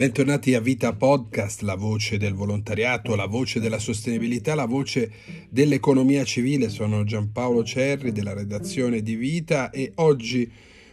Bentornati a Vita Podcast, la voce del volontariato, la voce della sostenibilità, la voce dell'economia civile. Sono Giampaolo Cerri della redazione di Vita e oggi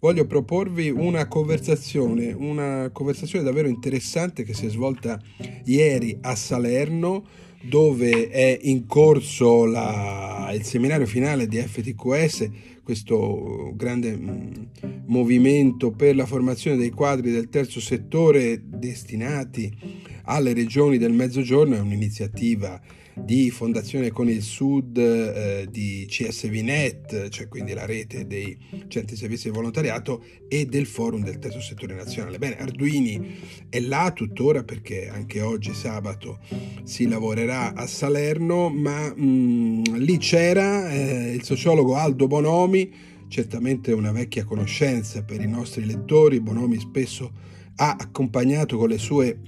voglio proporvi una conversazione, una conversazione davvero interessante che si è svolta ieri a Salerno dove è in corso la, il seminario finale di FTQS, questo grande mm, movimento per la formazione dei quadri del terzo settore destinati alle regioni del Mezzogiorno, è un'iniziativa di Fondazione con il Sud, eh, di CSVNet, cioè quindi la rete dei centri servizi di volontariato, e del Forum del Terzo Settore Nazionale. Bene, Arduini è là tuttora perché anche oggi sabato si lavorerà a Salerno, ma mh, mm, lì c'era eh, il sociologo Aldo Bonomi, certamente una vecchia conoscenza per i nostri lettori, Bonomi spesso ha accompagnato con le sue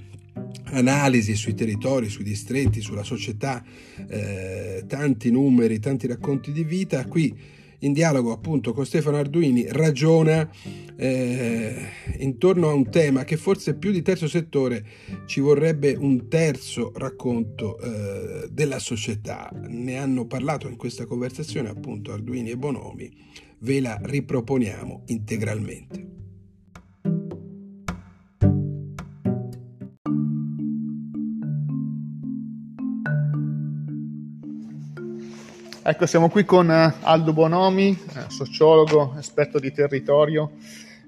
analisi sui territori, sui distretti, sulla società, eh, tanti numeri, tanti racconti di vita. Qui in dialogo appunto con Stefano Arduini ragiona eh, intorno a un tema che forse più di terzo settore ci vorrebbe un terzo racconto eh, della società. Ne hanno parlato in questa conversazione appunto Arduini e Bonomi, ve la riproponiamo integralmente. Ecco, siamo qui con eh, Aldo Bonomi, eh, sociologo, esperto di territorio,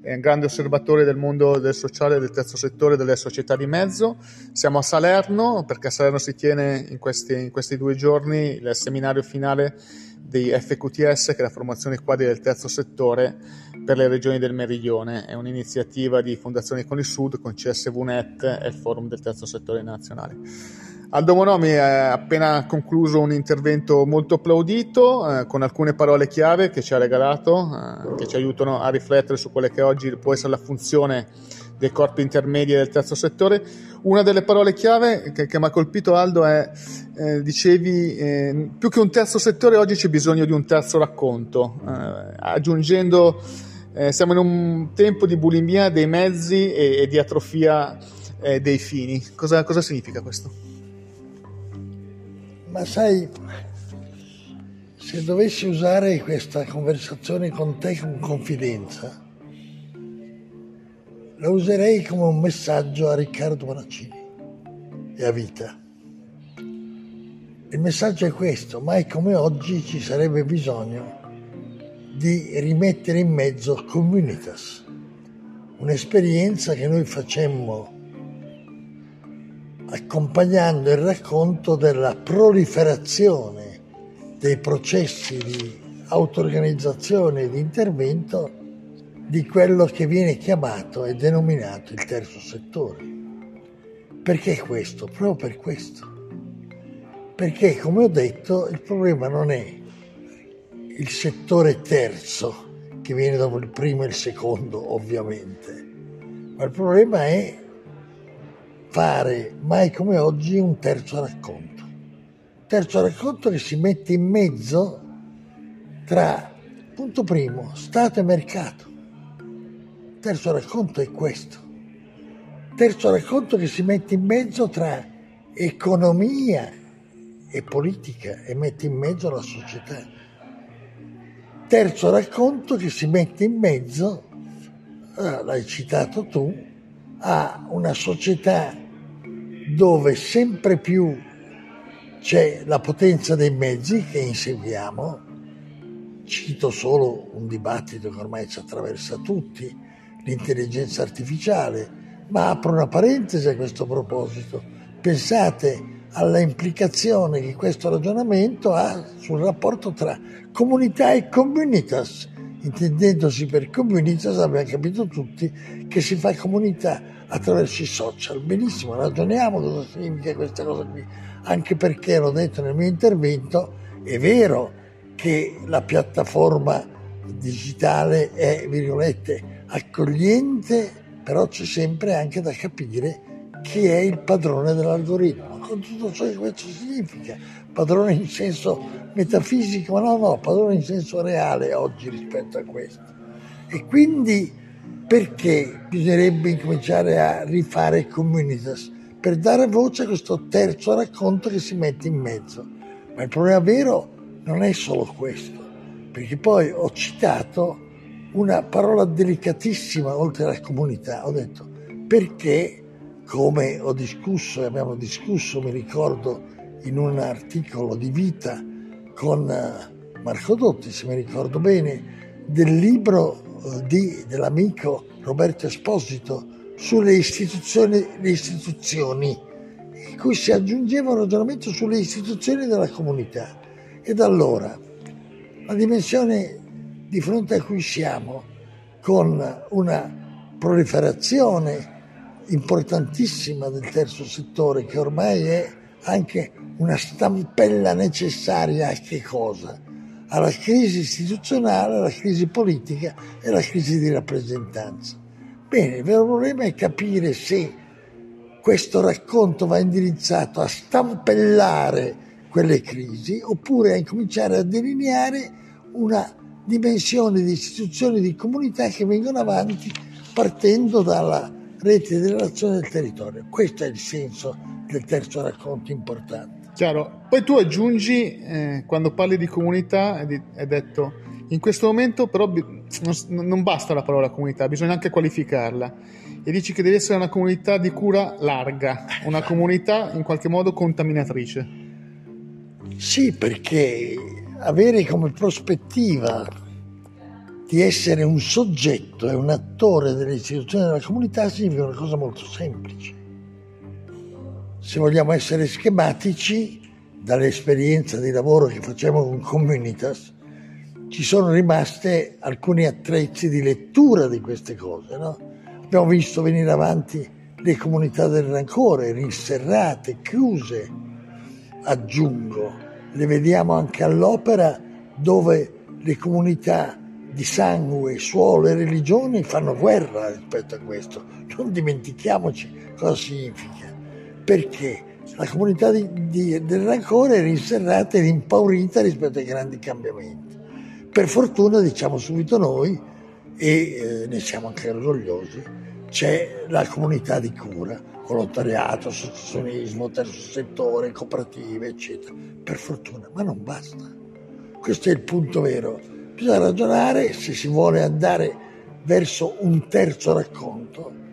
un grande osservatore del mondo del sociale, del terzo settore, delle società di mezzo. Siamo a Salerno perché a Salerno si tiene in questi, in questi due giorni il seminario finale di FQTS, che è la formazione quadri del terzo settore per le regioni del Meridione. È un'iniziativa di Fondazione con il Sud, con CSVNet e il Forum del terzo settore nazionale. Aldo Monomi ha appena concluso un intervento molto applaudito eh, con alcune parole chiave che ci ha regalato, eh, che ci aiutano a riflettere su quella che oggi può essere la funzione dei corpi intermedi del terzo settore. Una delle parole chiave che, che mi ha colpito Aldo è, eh, dicevi, eh, più che un terzo settore oggi c'è bisogno di un terzo racconto, eh, aggiungendo, eh, siamo in un tempo di bulimia dei mezzi e, e di atrofia dei fini. Cosa, cosa significa questo? Ma sai, se dovessi usare questa conversazione con te con confidenza, la userei come un messaggio a Riccardo Bonaccini e a Vita. Il messaggio è questo, mai come oggi ci sarebbe bisogno di rimettere in mezzo Communitas, un'esperienza che noi facemmo accompagnando il racconto della proliferazione dei processi di auto-organizzazione e di intervento di quello che viene chiamato e denominato il terzo settore. Perché questo? Proprio per questo. Perché, come ho detto, il problema non è il settore terzo, che viene dopo il primo e il secondo, ovviamente, ma il problema è fare mai come oggi un terzo racconto. Terzo racconto che si mette in mezzo tra, punto primo, Stato e mercato. Terzo racconto è questo. Terzo racconto che si mette in mezzo tra economia e politica e mette in mezzo la società. Terzo racconto che si mette in mezzo, eh, l'hai citato tu, a una società dove sempre più c'è la potenza dei mezzi che inseguiamo. Cito solo un dibattito che ormai ci attraversa tutti, l'intelligenza artificiale, ma apro una parentesi a questo proposito. Pensate alla implicazione che questo ragionamento ha sul rapporto tra comunità e communitas. Intendendosi per communitas abbiamo capito tutti che si fa comunità attraverso i social. Benissimo, ragioniamo cosa significa questa cosa qui, anche perché l'ho detto nel mio intervento, è vero che la piattaforma digitale è, virgolette, accogliente, però c'è sempre anche da capire chi è il padrone dell'algoritmo, con tutto ciò che questo significa. Padrone in senso metafisico, no, no, padrone in senso reale oggi rispetto a questo. E quindi perché bisognerebbe incominciare a rifare Communitas per dare voce a questo terzo racconto che si mette in mezzo. Ma il problema vero non è solo questo, perché poi ho citato una parola delicatissima oltre alla comunità, ho detto perché come ho discusso e abbiamo discusso, mi ricordo, in un articolo di vita con eh, Marco Dotti, se mi ricordo bene, del libro eh, di, dell'amico Roberto Esposito sulle istituzioni, le istituzioni, in cui si aggiungeva un ragionamento sulle istituzioni della comunità. Ed allora, la dimensione di fronte a cui siamo, con una proliferazione importantissima del terzo settore che ormai è anche una stampella necessaria a che cosa? Alla crisi istituzionale, alla crisi politica e alla crisi di rappresentanza. Bene, il vero problema è capire se questo racconto va indirizzato a stampellare quelle crisi oppure a incominciare a delineare una dimensione di istituzioni di comunità che vengono avanti partendo dalla rete di relazione del territorio. Questo è il senso del terzo racconto importante. Chiaro. Poi tu aggiungi, eh, quando parli di comunità, hai detto, in questo momento però non, non basta la parola comunità, bisogna anche qualificarla. E dici che deve essere una comunità di cura larga, una comunità in qualche modo contaminatrice. Sì, perché avere come prospettiva di essere un soggetto e un attore delle istituzioni della comunità significa una cosa molto semplice. Se vogliamo essere schematici, dall'esperienza di lavoro che facciamo con Communitas, ci sono rimaste alcuni attrezzi di lettura di queste cose. No? Abbiamo visto venire avanti le comunità del rancore, rinserrate, chiuse, aggiungo, le vediamo anche all'opera dove le comunità di sangue, suolo e religione fanno guerra rispetto a questo. Non dimentichiamoci cosa significa. Perché la comunità di, di, del rancore è rinserrata ed impaurita rispetto ai grandi cambiamenti. Per fortuna, diciamo subito noi, e eh, ne siamo anche orgogliosi, c'è la comunità di cura, volontariato, associazionismo, terzo settore, cooperative, eccetera. Per fortuna, ma non basta. Questo è il punto vero Bisogna ragionare se si vuole andare verso un terzo racconto.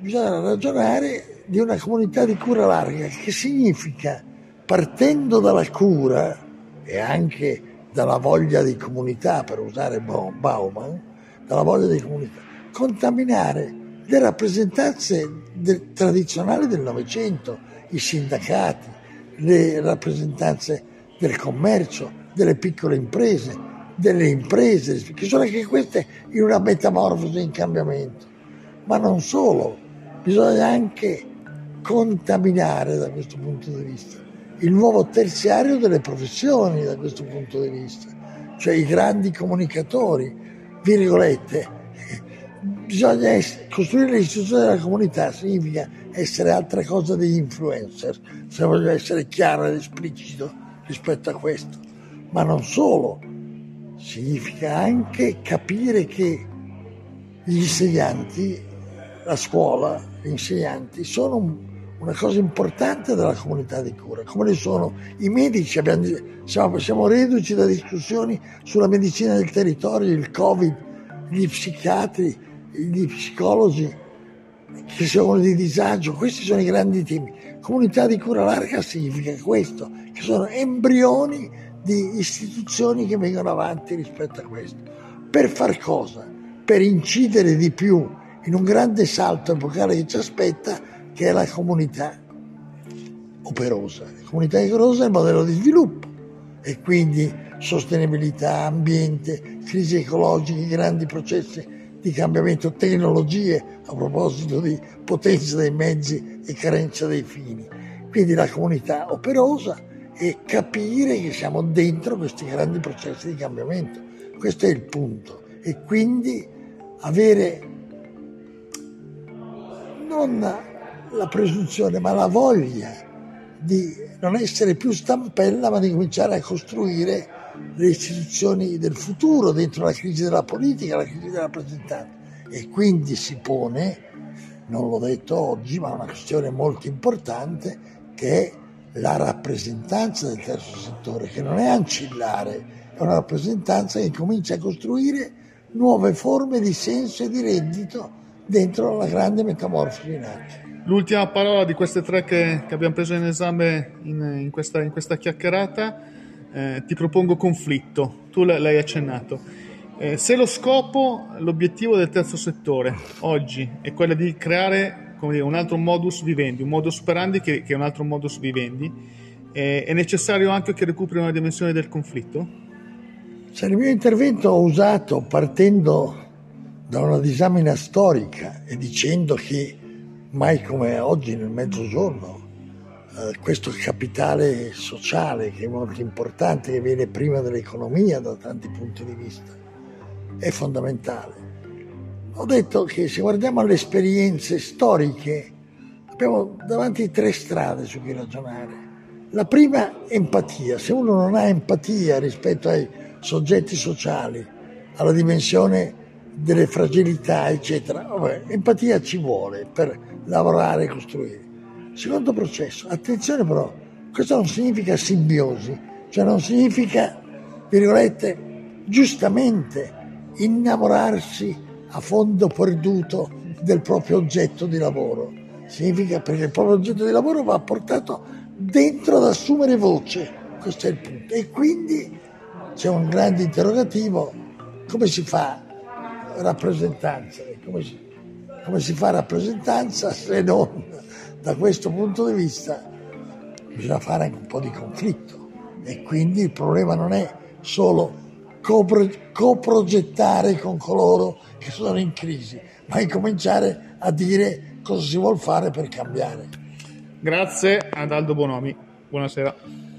Bisogna ragionare di una comunità di cura larga, che significa partendo dalla cura e anche dalla voglia di comunità, per usare Bauman, dalla voglia di comunità, contaminare le rappresentanze del, tradizionali del Novecento, i sindacati, le rappresentanze del commercio, delle piccole imprese, delle imprese, che sono anche queste in una metamorfosi, in cambiamento. Ma non solo, bisogna anche contaminare da questo punto di vista il nuovo terziario delle professioni da questo punto di vista, cioè i grandi comunicatori, virgolette, bisogna costruire l'istituzione della comunità significa essere altra cosa degli influencer, se voglio essere chiaro ed esplicito rispetto a questo. Ma non solo, significa anche capire che gli insegnanti, la scuola, gli insegnanti sono una cosa importante della comunità di cura, come ne sono i medici, abbiamo, siamo, siamo reduci da discussioni sulla medicina del territorio, il Covid, gli psichiatri, gli psicologi che sono di disagio, questi sono i grandi temi. Comunità di cura larga significa questo, che sono embrioni di istituzioni che vengono avanti rispetto a questo. Per far cosa? Per incidere di più in un grande salto epocale che ci aspetta, che è la comunità operosa. La comunità operosa è il modello di sviluppo e quindi sostenibilità, ambiente, crisi ecologiche, grandi processi di cambiamento, tecnologie a proposito di potenza dei mezzi e carenza dei fini. Quindi la comunità operosa e capire che siamo dentro questi grandi processi di cambiamento. Questo è il punto. E quindi avere non la presunzione, ma la voglia di non essere più stampella, ma di cominciare a costruire le istituzioni del futuro, dentro la crisi della politica, la crisi della rappresentanza. E quindi si pone, non l'ho detto oggi, ma una questione molto importante, che è la rappresentanza del terzo settore, che non è ancillare, è una rappresentanza che comincia a costruire nuove forme di senso e di reddito dentro la grande metamorfosi in atto. L'ultima parola di queste tre che, che abbiamo preso in esame in, in, questa, in questa, chiacchierata, eh, ti propongo conflitto, tu l'hai accennato. Eh, se lo scopo, l'obiettivo del terzo settore oggi è quello di creare dire, un altro modus vivendi, un modus operandi che, che è un altro modus vivendi, eh, è necessario anche che recuperi una dimensione del conflitto? Se nel mio intervento ho usato, partendo da una disamina storica e dicendo che mai come oggi nel mezzogiorno eh, questo capitale sociale che è molto importante, che viene prima dell'economia da tanti punti di vista, è fondamentale. Ho detto che se guardiamo alle esperienze storiche abbiamo davanti tre strade su cui ragionare. La prima, empatia. Se uno non ha empatia rispetto ai soggetti sociali, alla dimensione delle fragilità, eccetera. Vabbè, empatia ci vuole per lavorare e costruire. Secondo processo, attenzione però, questo non significa simbiosi, cioè non significa, virgolette, giustamente innamorarsi a fondo perduto del proprio oggetto di lavoro. Significa perché il proprio oggetto di lavoro va portato dentro ad assumere voce, questo è il punto. E quindi c'è un grande interrogativo, come si fa rappresentanza. Come si, come si fa rappresentanza se non da questo punto di vista bisogna fare anche un po' di conflitto e quindi il problema non è solo coprogettare con coloro che sono in crisi, ma incominciare a dire cosa si vuole fare per cambiare. Grazie ad Aldo Bonomi, buonasera.